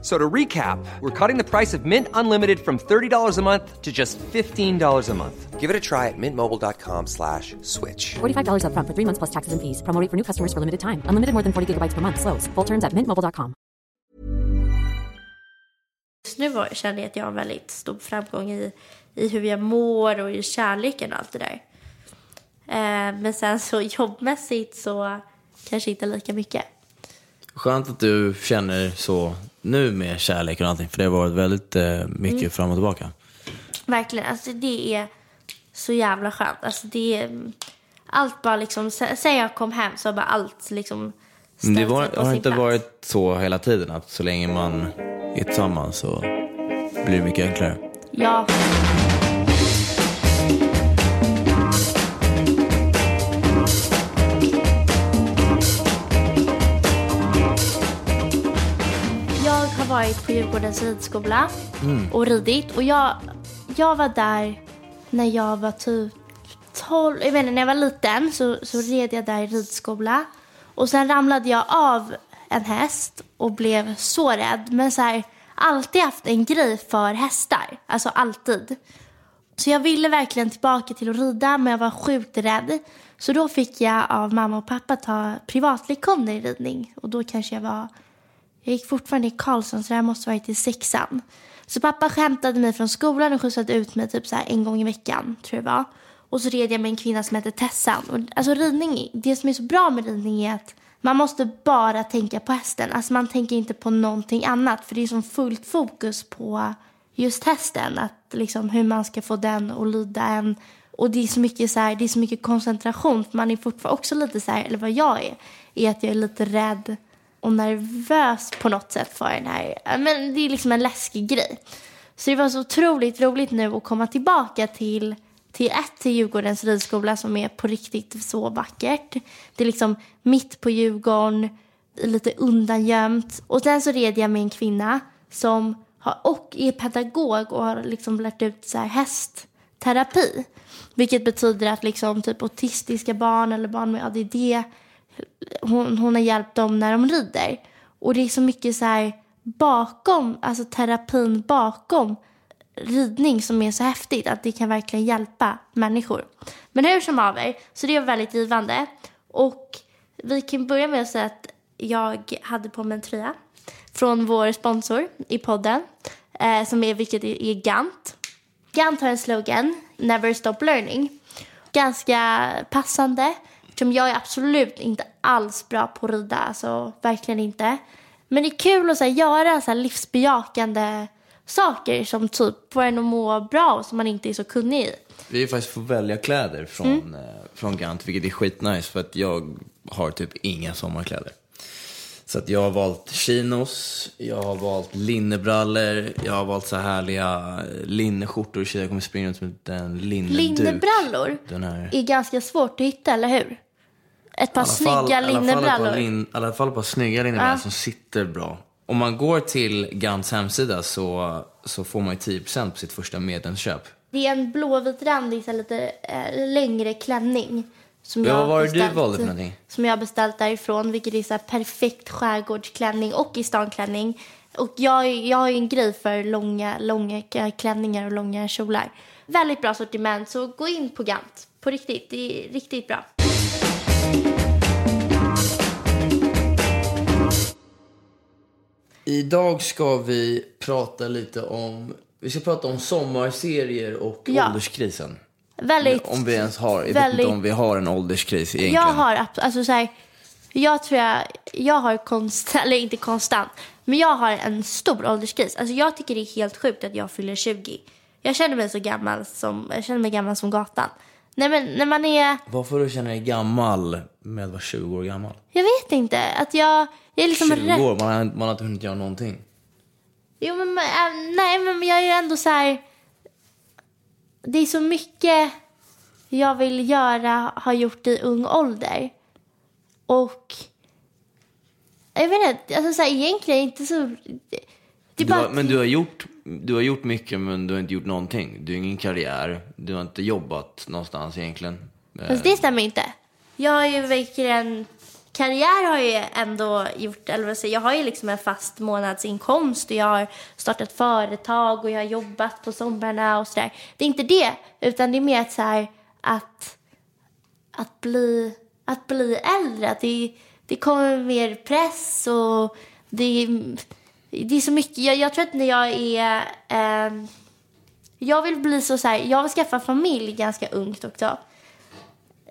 So to recap, we're cutting the price of Mint Unlimited from $30 a month to just $15 a month. Give it a try at mintmobile.com slash switch. $45 upfront for three months plus taxes and fees. Promo rate for new customers for limited time. Unlimited more than 40 gigabytes per month. Slows. Full terms at mintmobile.com. Just nu var, känner jag att jag har en väldigt stor framgång i, i hur jag mår och i kärleken och allt det där. Eh, men sen så jobbmässigt så kanske inte lika mycket. Skönt att du känner så nu med kärlek och allting, för det har varit väldigt eh, mycket Mm. fram och tillbaka. Verkligen, alltså det är så jävla skönt. Alltså det är, allt bara liksom, sen jag kom hem så har bara allt liksom det var, har inte plats. varit så hela tiden, att så länge man är tillsammans så blir det mycket enklare. Ja. Varit på Djurgårdens ridskola och ridit. Och jag, jag var där när jag var typ 12, jag vet inte, när jag var liten så, så red jag där i ridskola. Och sen ramlade jag av en häst och blev så rädd. Men så här, alltid haft en grej för hästar. Alltså alltid. Så jag ville verkligen tillbaka till att rida men jag var sjukt rädd. Så då fick jag av mamma och pappa ta privatlektioner i ridning. Och då kanske jag var, jag gick fortfarande i Karlsson så det här måste varit i sexan. Så pappa skämtade mig från skolan och skjutsade ut mig typ så här en gång i veckan tror jag var. Och så red jag med en kvinna som hette Tessan. Och alltså ridning, det som är så bra med ridning är att man måste bara tänka på hästen. Alltså man tänker inte på någonting annat. För det är som fullt fokus på just hästen. Att liksom hur man ska få den att lyda en. Och det är så mycket, så här, det är så mycket koncentration. För man är fortfarande också lite så här, eller vad jag är, är att jag är lite rädd och nervös på något sätt för den här. Men det är liksom en läskig grej. Så det var så otroligt roligt nu att komma tillbaka till, till ett till Djurgårdens ridskola som är på riktigt så vackert. Det är liksom mitt på Djurgården, lite undangömt. Och sen så red jag med en kvinna som har, och är pedagog och har liksom lärt ut så här hästterapi. Vilket betyder att liksom typ autistiska barn eller barn med ADD hon, hon har hjälpt dem när de rider. Och det är så mycket så här bakom, alltså terapin bakom ridning som är så häftigt att det kan verkligen hjälpa människor. Men hur som haver, så det var väldigt givande. Och vi kan börja med att säga att jag hade på mig en tröja från vår sponsor i podden, eh, som är, vilket är, är Gant. Gant har en slogan, Never Stop Learning. Ganska passande, eftersom jag är absolut inte alls bra på att rida, alltså verkligen inte. Men det är kul att så här, göra så här, livsbejakande saker som typ får en att må bra och som man inte är så kunnig i. Vi faktiskt får välja kläder från, Mm. eh, från Gant, vilket är skitnice för att jag har typ inga sommarkläder. Så att jag har valt chinos, jag har valt linnebrallor, jag har valt så här härliga eh, linneskjortor. Shit, Jag kommer springa runt med en linneduk. Linnebrallor Den här. är ganska svårt att hitta, eller hur? Ett par snygga i linnebrallor. lin- I alla fall ett par snygga linnebrallor som sitter bra. Om man går till Gants hemsida så, så får man ju 10% på sitt första medlemsköp. Det är en blåvit randig, lite eh, längre klänning. Som Ja, jag vad var det du valde för någonting? Som jag har beställt därifrån, vilket är så perfekt skärgårdsklänning och i stan-klänning. Och jag, jag har ju en grej för långa, långa klänningar och långa kjolar. Väldigt bra sortiment, så gå in på Gant. På riktigt, det är riktigt bra. Idag ska vi prata lite om, vi ska prata om sommarserier och Ja. ålderskrisen. Väldigt... Om vi ens har, jag vet väldigt- inte om vi har en ålderskris egentligen. Jag har, alltså så här, jag tror jag, jag har konstant, eller inte konstant, men jag har en stor ålderskris. Alltså jag tycker det är helt sjukt att jag fyller 20. Jag känner mig så gammal som, jag känner mig gammal som gatan. Nej men när man är, Varför du känner dig gammal med att vara 20 år gammal? jag vet inte, att jag, jag är liksom 20 rädd. år, man har, man har inte hunnit göra någonting. Jo men, äh, nej men jag är ändå så här, det är så mycket jag vill göra, har gjort i ung ålder. Och Jag vet inte, alltså så här, egentligen inte så... Det, är Du bara har, men du har, gjort, du har gjort mycket men du har inte gjort någonting. Du har ingen karriär, du har inte jobbat någonstans egentligen. Fast det stämmer inte. Jag har ju verkligen... Karriär har jag ju ändå gjort, eller vad säger jag, jag har ju liksom en fast månadsinkomst och jag har startat företag och jag har jobbat på somrarna och sådär. Det är inte det, utan det är mer att så här, att, att, bli, att bli äldre, att det, det kommer mer press och det, det är så mycket. Jag, jag tror att när jag är... Eh, jag vill bli så, så här, jag vill skaffa familj ganska ungt också.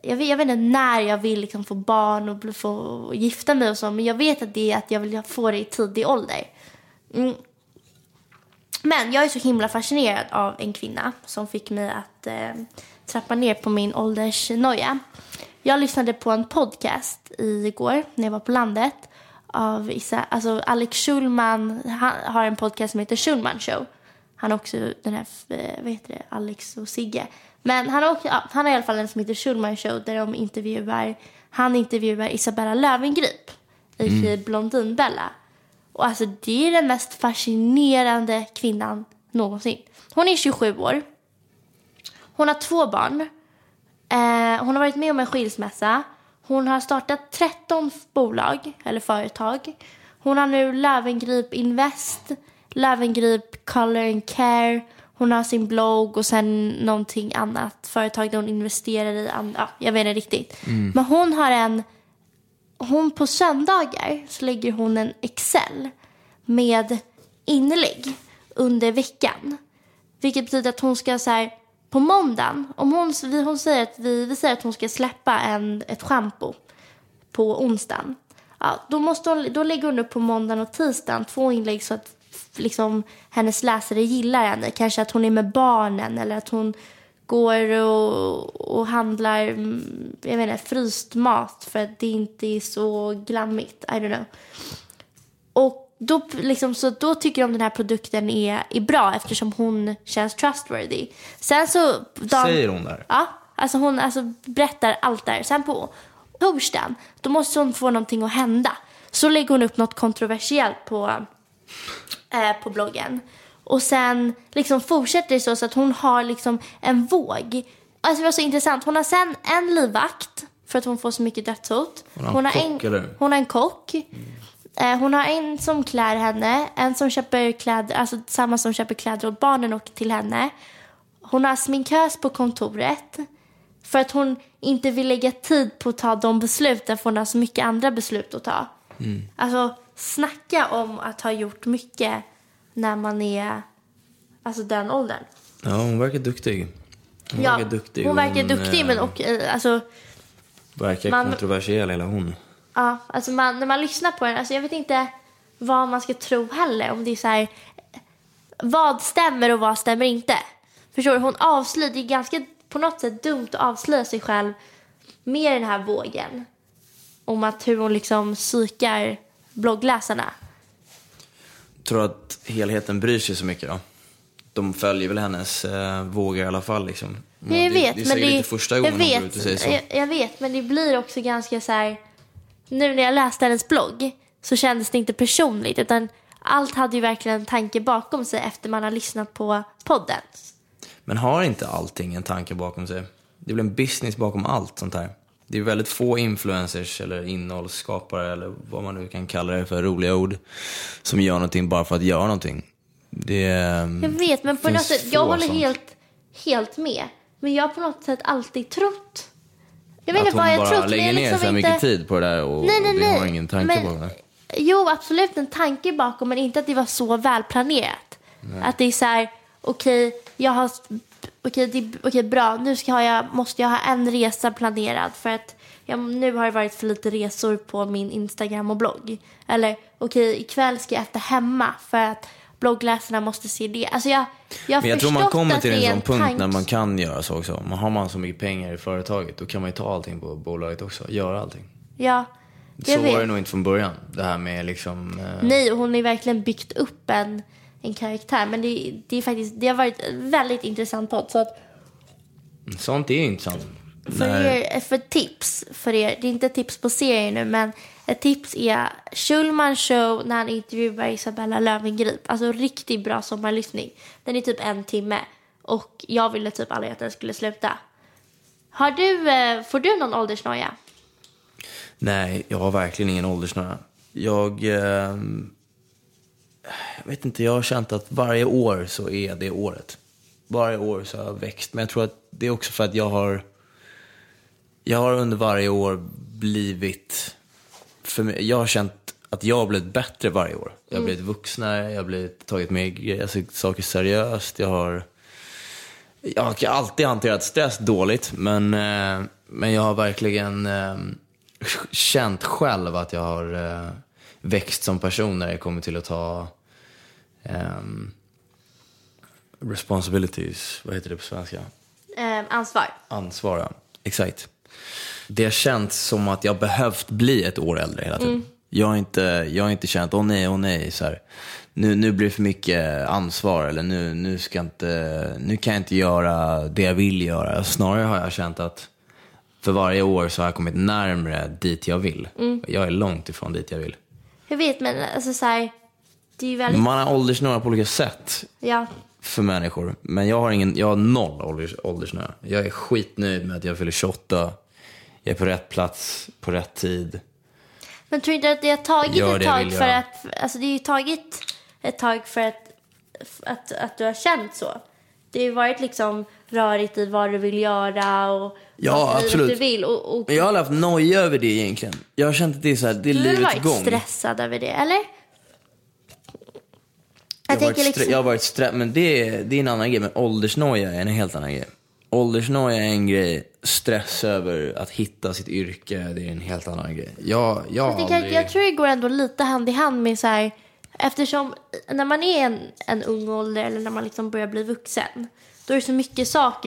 Jag vet, jag vet inte när jag vill liksom få barn och bli, få och gifta mig och så, men jag vet att det är att jag vill få det i tidig ålder. Mm. Men jag är så himla fascinerad av en kvinna som fick mig att eh, trappa ner på min åldersnoja. Jag lyssnade på en podcast igår när jag var på landet av Isa, alltså Alex Schulman, han har en podcast som heter Schulman show. Han har också den här, eh, vad heter det, Alex och Sigge. Men han har, också, ja, han har i alla fall en som heter Schulman show där de intervjuar, han intervjuar Isabella Löwengrip, i Blondinbella. Och alltså det är den mest fascinerande kvinnan någonsin. Hon är 27 år. Hon har två barn. Eh, hon har varit med om en skilsmässa. Hon har startat 13 bolag, eller företag. Hon har nu Löwengrip Invest, Löwengrip Color and Care. Hon har sin blogg och sen någonting annat företag där hon investerar i. Ja, jag vet inte riktigt. Men hon har en... Hon på söndagar så lägger hon en Excel med inlägg under veckan. Vilket betyder att hon ska så här, på måndagen, om hon, vi, hon säger att vi, vi säger att hon ska släppa en, ett schampo på onsdagen. Ja, då, måste hon, då lägger hon upp på måndagen och tisdagen två inlägg så att liksom, hennes läsare gillar henne. Kanske att hon är med barnen eller att hon går och, och handlar mm, jag menar, fryst mat för att det inte är så glammigt. I don't know. Och då, liksom, så då tycker de den här produkten är, är bra eftersom hon känns trustworthy. Sen så... dagen- Säger hon där? Ja, alltså hon alltså berättar allt där. Sen på torsdagen, då måste hon få någonting att hända. Så lägger hon upp något kontroversiellt på, eh, på bloggen. Och sen liksom fortsätter det så, så att hon har liksom en våg. Alltså det var så intressant. Hon har sen en livvakt för att hon får så mycket dödshot. Hon har en kock, en, eller? hon har en kock. Eh, hon har en som klär henne, en som köper kläder, alltså samma som köper kläder åt barnen och till henne. Hon har sminkös på kontoret. För att hon inte vill lägga tid på att ta de besluten för hon har så mycket andra beslut att ta. Alltså snacka om att ha gjort mycket när man är alltså den åldern. Ja, hon verkar duktig. Hon Ja, verkar duktig. hon verkar Hon, duktig eh, men och, eh, alltså, Verkar man- kontroversiell hela hon. Ja, alltså man, när man lyssnar på den, alltså jag vet inte vad man ska tro heller. Om det är så här, vad stämmer och vad stämmer inte. Förstår du? Hon avslöjar, det är ganska på något sätt dumt att avslöja sig själv med den här vågen. Om att hur hon liksom psykar bloggläsarna. Tror att helheten bryr sig så mycket då? De följer väl hennes eh, vågor i alla fall liksom. Men jag det, vet, det är men det, första gången jag hon vet, går ut och säger så. Jag, jag vet, men det blir också ganska så här... Nu när jag läste hennes blogg så kändes det inte personligt utan allt hade ju verkligen en tanke bakom sig efter man har lyssnat på podden. Men har inte allting en tanke bakom sig? Det är väl en business bakom allt sånt här? Det är väldigt få influencers eller innehållsskapare eller vad man nu kan kalla det för roliga ord som gör någonting bara för att göra någonting. Det är, Jag vet, men på något sätt, jag håller sånt. helt, helt med. Men jag har på något sätt alltid trott. Jag vet att inte hon vad jag bara trott. men lägger jag ner liksom så här inte... mycket tid på det där och Nej, nej, det nej. har ingen tanke men, bakom det. Jo, absolut en tanke bakom, men inte att det var så välplanerat. Att det är så här, okej, jag har, okej, det, okej, bra, nu ska jag, måste jag ha en resa planerad för att jag, nu har det varit för lite resor på min Instagram och blogg. Eller, okej, ikväll ska jag äta hemma för att bloggläsarna måste se det. Alltså jag, jag Men jag tror man kommer till en sån punkt tank- när man kan göra så också. Man har man så mycket pengar i företaget, då kan man ju ta allting på bolaget också. Göra allting. Ja, Så jag var det vet. nog inte från början. Det här med liksom... Eh, Nej, hon har ju verkligen byggt upp en, en karaktär. Men det, det, är faktiskt, det har varit en väldigt intressant podd. Så att Sånt är intressant. för, När- er, för tips för er, det är inte tips på serier nu, men ett tips är Schulman show när han intervjuar Isabella Löwengrip. Alltså riktigt bra sommarlyssning. Den är typ en timme. Och jag ville typ aldrig att den skulle sluta. Har du, eh, får du någon åldersnoja? Nej, jag har verkligen ingen åldersnoja. Jag, eh, jag vet inte, jag har känt att varje år så är det året. Varje år så har jag växt. Men jag tror att det är också för att jag har, jag har under varje år blivit, för mig, jag har känt att jag har blivit bättre varje år. Jag har blivit vuxnare, jag har blivit, tagit mer alltså, saker seriöst. Jag har, jag har alltid hanterat stress dåligt, men, eh, men jag har verkligen eh, känt själv att jag har eh, växt som person när det kommer till att ta ehm, responsibilities, vad heter det på svenska? Eh, ansvar. Ansvar, ja. Exakt. Det har känts som att jag behövt bli ett år äldre hela tiden. Jag, har inte, jag har inte känt, åh nej, åh nej, så här. Nu, nu blir det för mycket ansvar eller nu, nu, ska inte, nu kan jag inte göra det jag vill göra. Snarare har jag känt att för varje år så har jag kommit närmre dit jag vill. Jag är långt ifrån dit jag vill. Jag vet men alltså så här, det är väldigt, Man har åldersnöja på olika sätt ja. för människor. Men jag har, ingen, jag har noll ålders, åldersnöja. Jag är skitnöjd med att jag fyller 28. Jag är på rätt plats, på rätt tid. Men tror du inte att det har tagit Gör ett det jag tag för göra. att, alltså det har ju tagit ett tag för att, att, att du har känt så. Det har ju varit liksom rörigt i vad du vill göra och Ja, vad absolut. du vill. Och, och Men jag har haft noja över det egentligen. Jag har känt att det är, så här, det är du har livets varit gång. stressad över det, eller? Jag Jag har varit, liksom, jag har varit stressad, men det är, det är en annan grej. Men åldersnoja är en helt annan grej. Åldersnoja är en grej. Stress över att hitta sitt yrke, det är en helt annan grej. Jag, jag, tänker, aldrig... jag tror det går ändå lite hand i hand med så här, eftersom när man är en, en ung ålder eller när man liksom börjar bli vuxen, då är det så mycket saker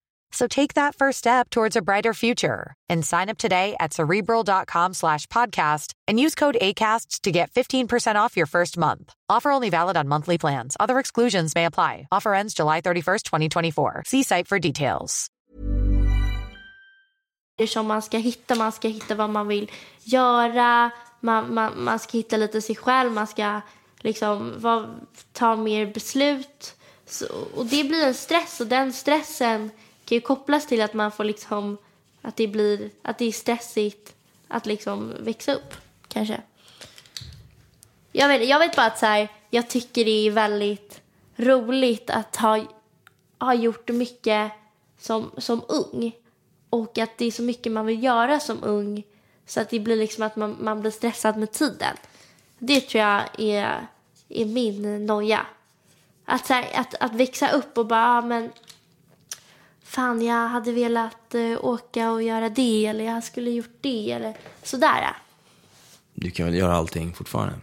So take that first step towards a brighter future and sign up today at cerebral.com slash podcast and use code ACAST to get 15% off your first month. Offer only valid on monthly plans. Other exclusions may apply. Offer ends July 31st, 2024. See site for details. som man ska hitta. Man ska hitta vad man vill göra. Man, man, man ska hitta lite sig själv. Man ska liksom vad, ta mer beslut. Så, och det blir en stress och den stressen kan ju kopplas till att man får liksom att det blir att det är stressigt att liksom växa upp kanske. Jag vet, jag vet bara att så här, jag tycker det är väldigt roligt att ha, ha gjort mycket som, som ung. Och att det är så mycket man vill göra som ung. Så att det blir liksom att man, man blir stressad med tiden. Det tror jag är, är min noja. Att, så här, att, att växa upp och bara, ah, men fan jag hade velat eh, åka och göra det eller jag skulle gjort det eller sådär. Du kan väl göra allting fortfarande?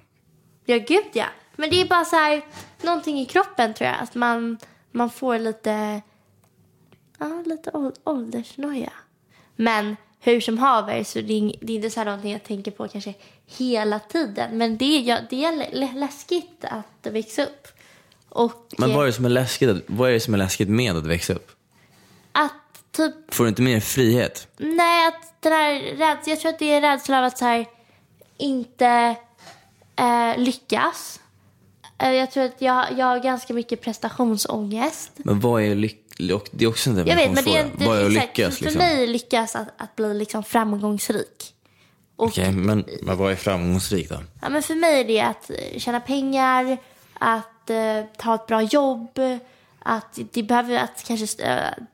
Ja, gud ja. Men det är bara så här, någonting i kroppen tror jag. Att man, man får lite, ja, lite ål- åldersnoja. Men hur som haver så det är, det är inte så här någonting jag tänker på kanske hela tiden. Men det ja, det är lä- lä- läskigt att växa upp. Och Men vad är eh, det som är läskigt, vad är det som är läskigt med att växa upp? Att typ Får du inte mer frihet? Nej, att den här rädslan, jag tror att det är rädsla av att så här, inte eh, lyckas. Eh, jag tror att jag, jag har ganska mycket prestationsångest. Men vad är lycka? Det är också en Jag vet, men det är, definitionsfråga. Vad är att lyckas för, liksom? mig lyckas att, att bli liksom framgångsrik. Okej, men, men vad är framgångsrikt då? ja, men för mig är det att tjäna pengar, att eh, ha ett bra jobb, att det behöver att kanske, eh,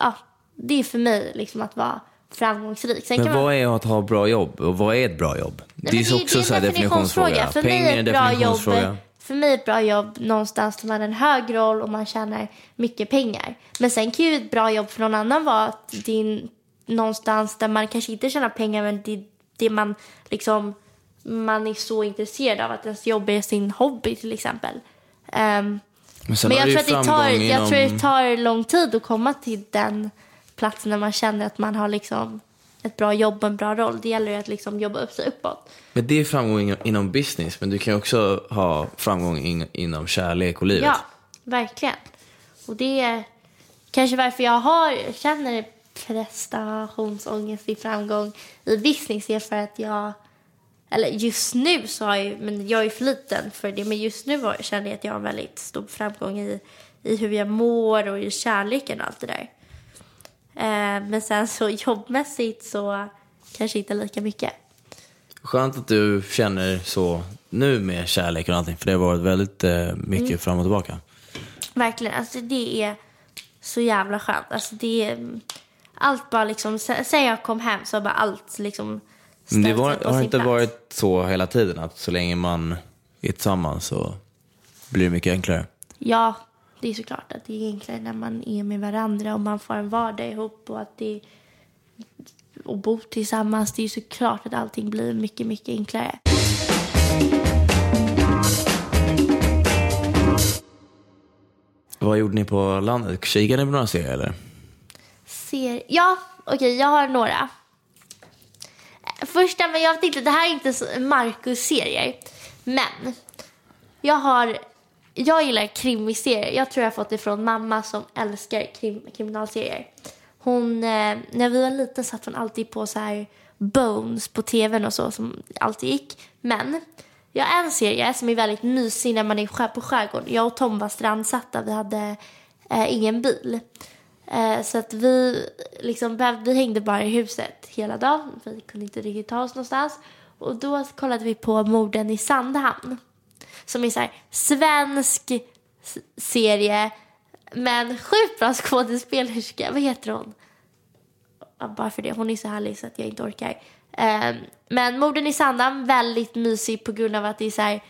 ja, det är för mig liksom att vara framgångsrik. Sen Men man- vad är att ha bra jobb och vad är ett bra jobb? Nej, det är ju också så här definitionsfråga. För mig Pengar är är en ett bra jobb, definitionsfråga. för mig är ett bra jobb någonstans där man har en hög roll och man tjänar mycket pengar. Men sen kan ju ett bra jobb för någon annan vara att det är någonstans där man kanske inte tjänar pengar men det, det man liksom man är så intresserad av att ens jobb är sin hobby till exempel. Ehm, Men sen men jag tror, att det tar, framgång jag tror inom- det tar lång tid att komma till den platsen när man känner att man har liksom ett bra jobb och en bra roll. Det gäller att liksom jobba upp sig uppåt. Men det är framgång in- inom business, men du kan också ha framgång in, inom kärlek och livet. Ja, verkligen. Och det är kanske varför jag har, känner prestationsångest i framgång i business är för att jag, eller just nu så har jag, men jag är för liten för det, men just nu känner jag att jag har väldigt stor framgång i, i hur jag mår och i kärleken och allt det där. Eh, men sen så jobbmässigt så kanske inte lika mycket. Skönt att du känner så nu med kärlek och allting, för det har varit väldigt eh, mycket Mm. fram och tillbaka. Verkligen, alltså det är så jävla skönt. Alltså det är, allt bara liksom, sen jag kom hem så har bara allt liksom det ställt var, har inte plats. varit så hela tiden, att så länge man är tillsammans så blir det mycket enklare. Ja, det är såklart att det är enklare när man är med varandra och man får en vardag ihop och att det och bo tillsammans. Det är såklart att allting blir mycket, mycket enklare. Vad gjorde ni på landet? Kikade ni på några serier eller? Ser... Ja, okej, jag har några. Första, men jag tänkte, det här är inte Marcus-serier. Men jag har... Jag gillar krimiserier. Jag tror jag har fått det från mamma som älskar krim, kriminalserier. Hon, eh, när vi var liten satt hon alltid på så här Bones på tvn och så som alltid gick. Men jag har en serie som är väldigt mysig när man är på skärgården. Jag och Tom var strandsatta. Vi hade eh, ingen bil. Eh, så att vi, liksom, vi hängde bara i huset hela dagen. Vi kunde inte riktigt ta oss någonstans. Och då kollade vi på Morden i Sandhamn. Som är så här svensk serie. Men sjukt bra skådespelerska. Vad heter hon? Ja, bara för det. Hon är så härlig så att jag inte orkar. Eh, men Morden i Sandhamn, väldigt mysig på grund av att det är så här,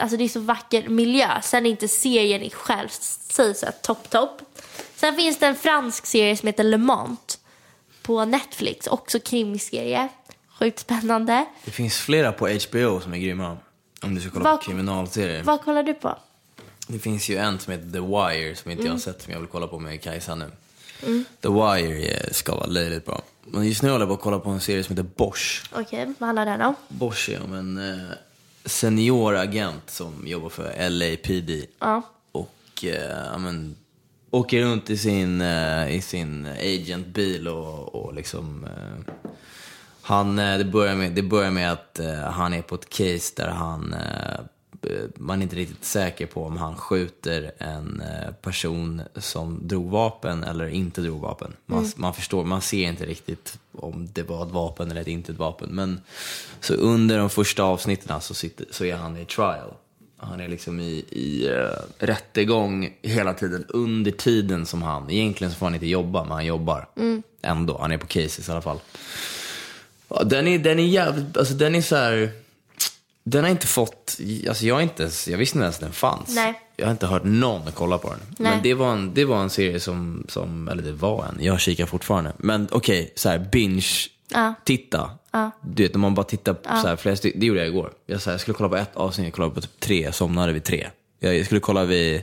alltså det är så vacker miljö. Sen är inte serien i själv sig så topp, topp. Sen finns det en fransk serie som heter Le Mans på Netflix. Också krimserie. Sjukt spännande. Det finns flera på HBO som är grymma. Om du ska kolla Vad- på kriminalserier. Vad kollar du på? Det finns ju en som heter The Wire som inte jag har Mm. sett som jag vill kolla på med Kajsa nu. The Wire är- ska vara löjligt bra. Men just nu håller jag på att kolla på en serie som heter Bosch. Okej, vad handlar den om? Bosch är om en eh, senioragent som jobbar för LAPD. Ja. Och eh, men, åker runt i sin, eh, i sin agentbil och, och liksom... Eh, han, eh, det, börjar med, det börjar med att han är på ett case där han... Man är inte riktigt säker på om han skjuter en person som drog vapen eller inte drog vapen. Man, man förstår, man ser inte riktigt om det var ett vapen eller inte ett vapen. Men så under de första avsnitten så, sitter, så är han i trial. Han är liksom i, i uh, rättegång hela tiden under tiden som han, egentligen så får han inte jobba, men han jobbar ändå. Han är på cases i alla fall. Ja, den är, den är jävligt, alltså den är så här. Den har inte fått, alltså jag inte ens, jag visste inte ens den fanns. Nej. Jag har inte hört någon kolla på den. Nej. Men det var, en, det var en serie som, som, eller det var en, jag kikar fortfarande. Men okej, så här binge, Ja. titta. Du vet, om man bara tittar på så här, flera stycken, det gjorde jag igår. Jag, så här, jag skulle kolla på ett avsnitt, jag kollade på typ tre, jag somnade vid tre. Jag, skulle kolla vid,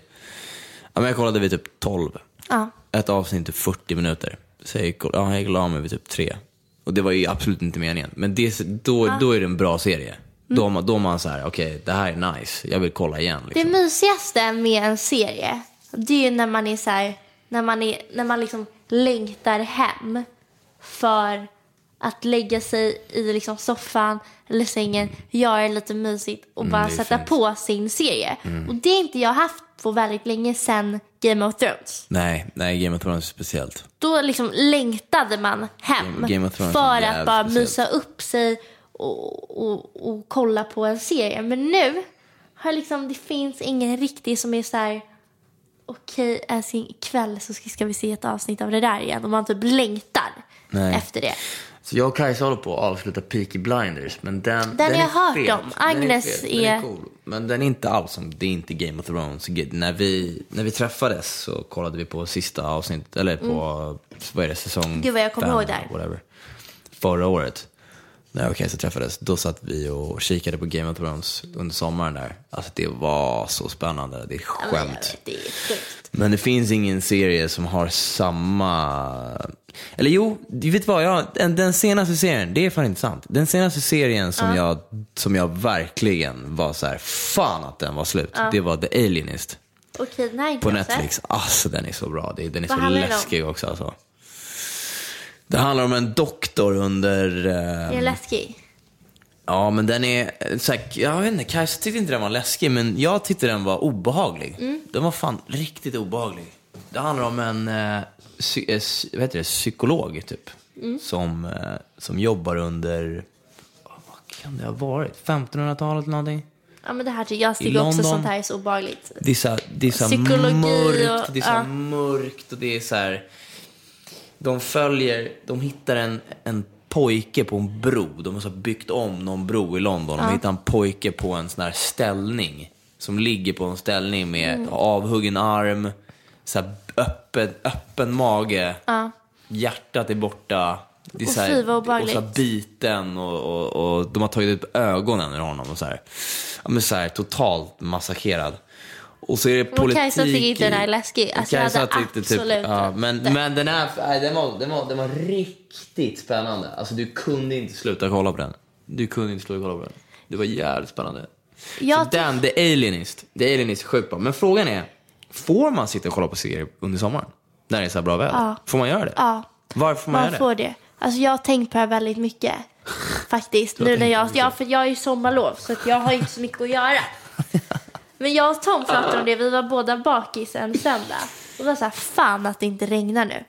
ja men jag kollade vid typ tolv. Ja. Ett avsnitt typ 40 minuter. Så jag, gick- ja, jag la mig vid typ tre. Och det var ju absolut inte meningen. Men det, då, då är det en bra serie. Då, har man- då man så här, okej, det här är nice. Jag vill kolla igen. Det Liksom. mysigaste med en serie, det är ju när man är så här, när man, är, när man liksom längtar hem för att lägga sig i liksom soffan eller sängen, göra det lite mysigt och bara Mm, det är sätta fint. Mm. på sin serie. Och det är inte jag haft på väldigt länge sedan Game of Thrones. Nej, nej, Game of Thrones är speciellt. Då liksom längtade man hem Game är för att bara speciellt. mysa upp sig och, och, och kolla på en serie. Men nu har liksom, det finns ingen riktig som är så här. Okej, alltså ikväll så ska ska vi se ett avsnitt av det där igen. Och man typ längtar Nej. efter det. Så jag och Kajsa håller på att avsluta Peaky Blinders. Men den, den, har jag är hört om. Agnes den är, fet. Den är- är cool. Men den är inte alls som, det är inte Game of Thrones. När vi, när vi träffades så kollade vi på sista avsnittet, eller på, vad är det, säsong Mm. Gud, vad jag kommer ihåg där. Whatever. Förra året. När jag och Kajsa träffades, då satt vi och kikade på Game of Thrones under sommaren där. Alltså det var så spännande, det är Ja, men skämt. vet, Det är. Men det finns ingen serie som har samma... Eller jo, du vet vad? Jag, den, den senaste serien, det är fan inte sant. Den senaste serien som, jag, som jag verkligen var så här, fan att den var slut. Det var The Alienist Okej, nej på. Netflix. Alltså den är så bra. Den är Vad så läskig också alltså. Det handlar om en doktor under... Är Eh, det läskig? ja, men den är... eh, Så här, jag vet inte, Kajsa tyckte inte den var läskig, men jag tyckte den var obehaglig. Mm. Den var fan riktigt obehaglig. Det handlar om en eh, psy, eh, vad heter det, psykolog, typ. Mm. Som, eh, som jobbar under... Vad kan det ha varit? 1500-talet eller någonting? Ja men det här jag tycker också sånt här är så obehagligt. Det är så, det är så mörkt, och- det är så ja. mörkt och det är så här... De följer, de hittar en, en pojke på en bro. De har så byggt om någon bro i London. De hittar en pojke på en sån här ställning. Som ligger på en ställning med Mm. avhuggen arm, så öppen, öppen mage. Hjärtat är borta. Det är Och så här, och obehagligt. så här biten och, och, och de har tagit upp ögonen ur honom och så här. Ja, men så här totalt massakrerad. Och så är det Och politik. Kajsa tycker inte den här är läskig. Alltså, jag Kajsa hade tyckte typ, absolut ja, men, inte. men den här, nej, den var, den, var, den var riktigt spännande. Alltså du kunde inte sluta kolla på den. Du kunde inte sluta kolla på den. Det var jävligt spännande. Jag så den, The Alienist, The Alienist är sjukt bra. Men frågan är, får man sitta och kolla på serier under sommaren? När det är så här bra väder? Ja. Får man göra det? Ja. Varför får man, Man göra får det. Alltså jag har tänkt på det här väldigt mycket. Faktiskt. Nu när jag, ja, för jag är ju sommarlov så att jag har inte så mycket att göra. Men jag och Tom pratade om det. Vi var båda bakis en söndag. Och var så här, fan att det inte regnar nu.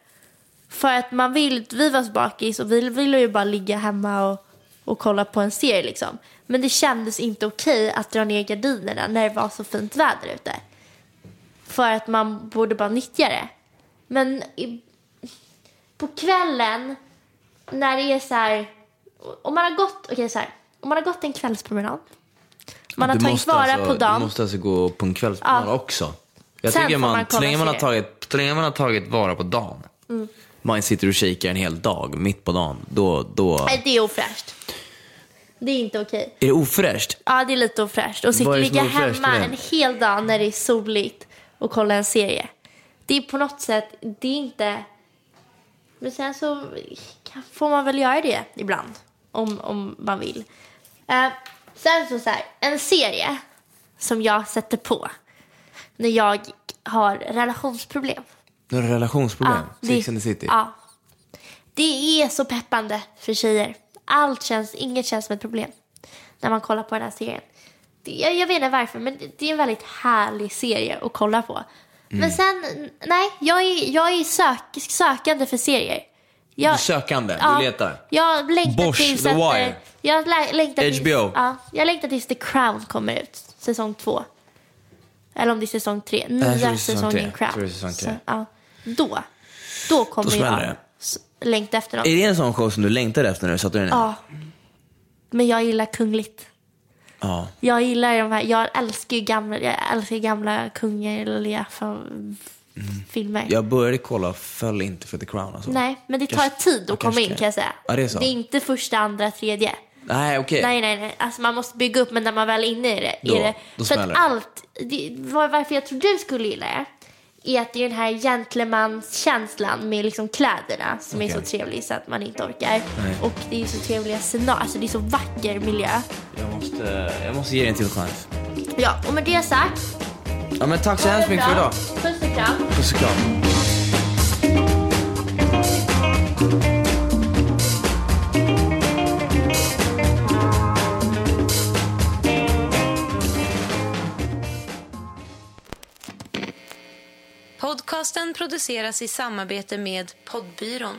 För att man vill, vi var så bakis och vi ville ju bara ligga hemma och, och kolla på en serie liksom. Men det kändes inte okej att dra ner gardinerna när det var så fint väder ute. För att man borde bara nyttja det. Men i, på kvällen när det är så här, om man har gått, okej så här, om man har gått en kvällspromenad, man har Du tagit vara alltså, på Du dagen, måste alltså gå på en kvällspromenad Ja. också. Jag Sen tycker man, man så, länge man, har tagit, så länge man har tagit vara på dagen, Mm. man sitter och kikar en hel dag, mitt på dagen, då, då nej det är ofräscht. Det är inte okej. är det ofräscht. Ja, det är lite ofräscht. Och sitta som ligga hemma en hel dag när det är soligt och kolla en serie. Det är på något sätt, det är inte... Men sen så kan- får man väl göra det ibland. Om, om man vill. Eh, sen så, så här, en serie som jag sätter på när jag har relationsproblem. Några relationsproblem? Ja, Sex and the City? Ja. Det är så peppande för tjejer. Allt känns, inget känns som ett problem när man kollar på den här serien. Det, jag, jag vet inte varför, men det, det är en väldigt härlig serie att kolla på. Mm. Men sen, nej, jag är, jag är sök, sökande för serier. Jag, Du sökande, ja, du letar. Jag längtar Bosch, tills The att, eh, Wire. Jag lä- längtar tills, HBO. Ja, jag längtar tills The Crown kommer ut, säsong två. Eller om det är säsong tre. Nya säsong säsongen tre. Crown. säsong tre. Så, ja, då, då kommer Då jag det. längta efter något. Är det en sån show som du längtade efter du satte dig ner? Ja. Men jag gillar kungligt. ja. Jag gillar de här, jag älskar ju gamla, jag älskar gamla kungar eller filmer. Jag började kolla föll inte för The Crown alltså. Nej, men det tar Kanske- tid att komma in det. kan jag säga. Ja, det är så. inte första, andra, tredje. Nej, okej. Nej, nej, nej. Alltså man måste bygga upp, men när man väl är inne i det. Då- är det då för att det. allt, det, var, varför jag tror du skulle gilla det, är att det är den här gentlemanskänslan med liksom kläderna som är Okej. så trevlig så att man inte orkar. Och det är så trevliga scenarier, alltså det är så vacker miljö. Jag, måste, jag måste ge dig en till chans. Ja, och med det sagt. Ja, men tack så hemskt mycket för idag. Och kram. Puss och kram. Podcasten produceras i samarbete med Poddbyrån.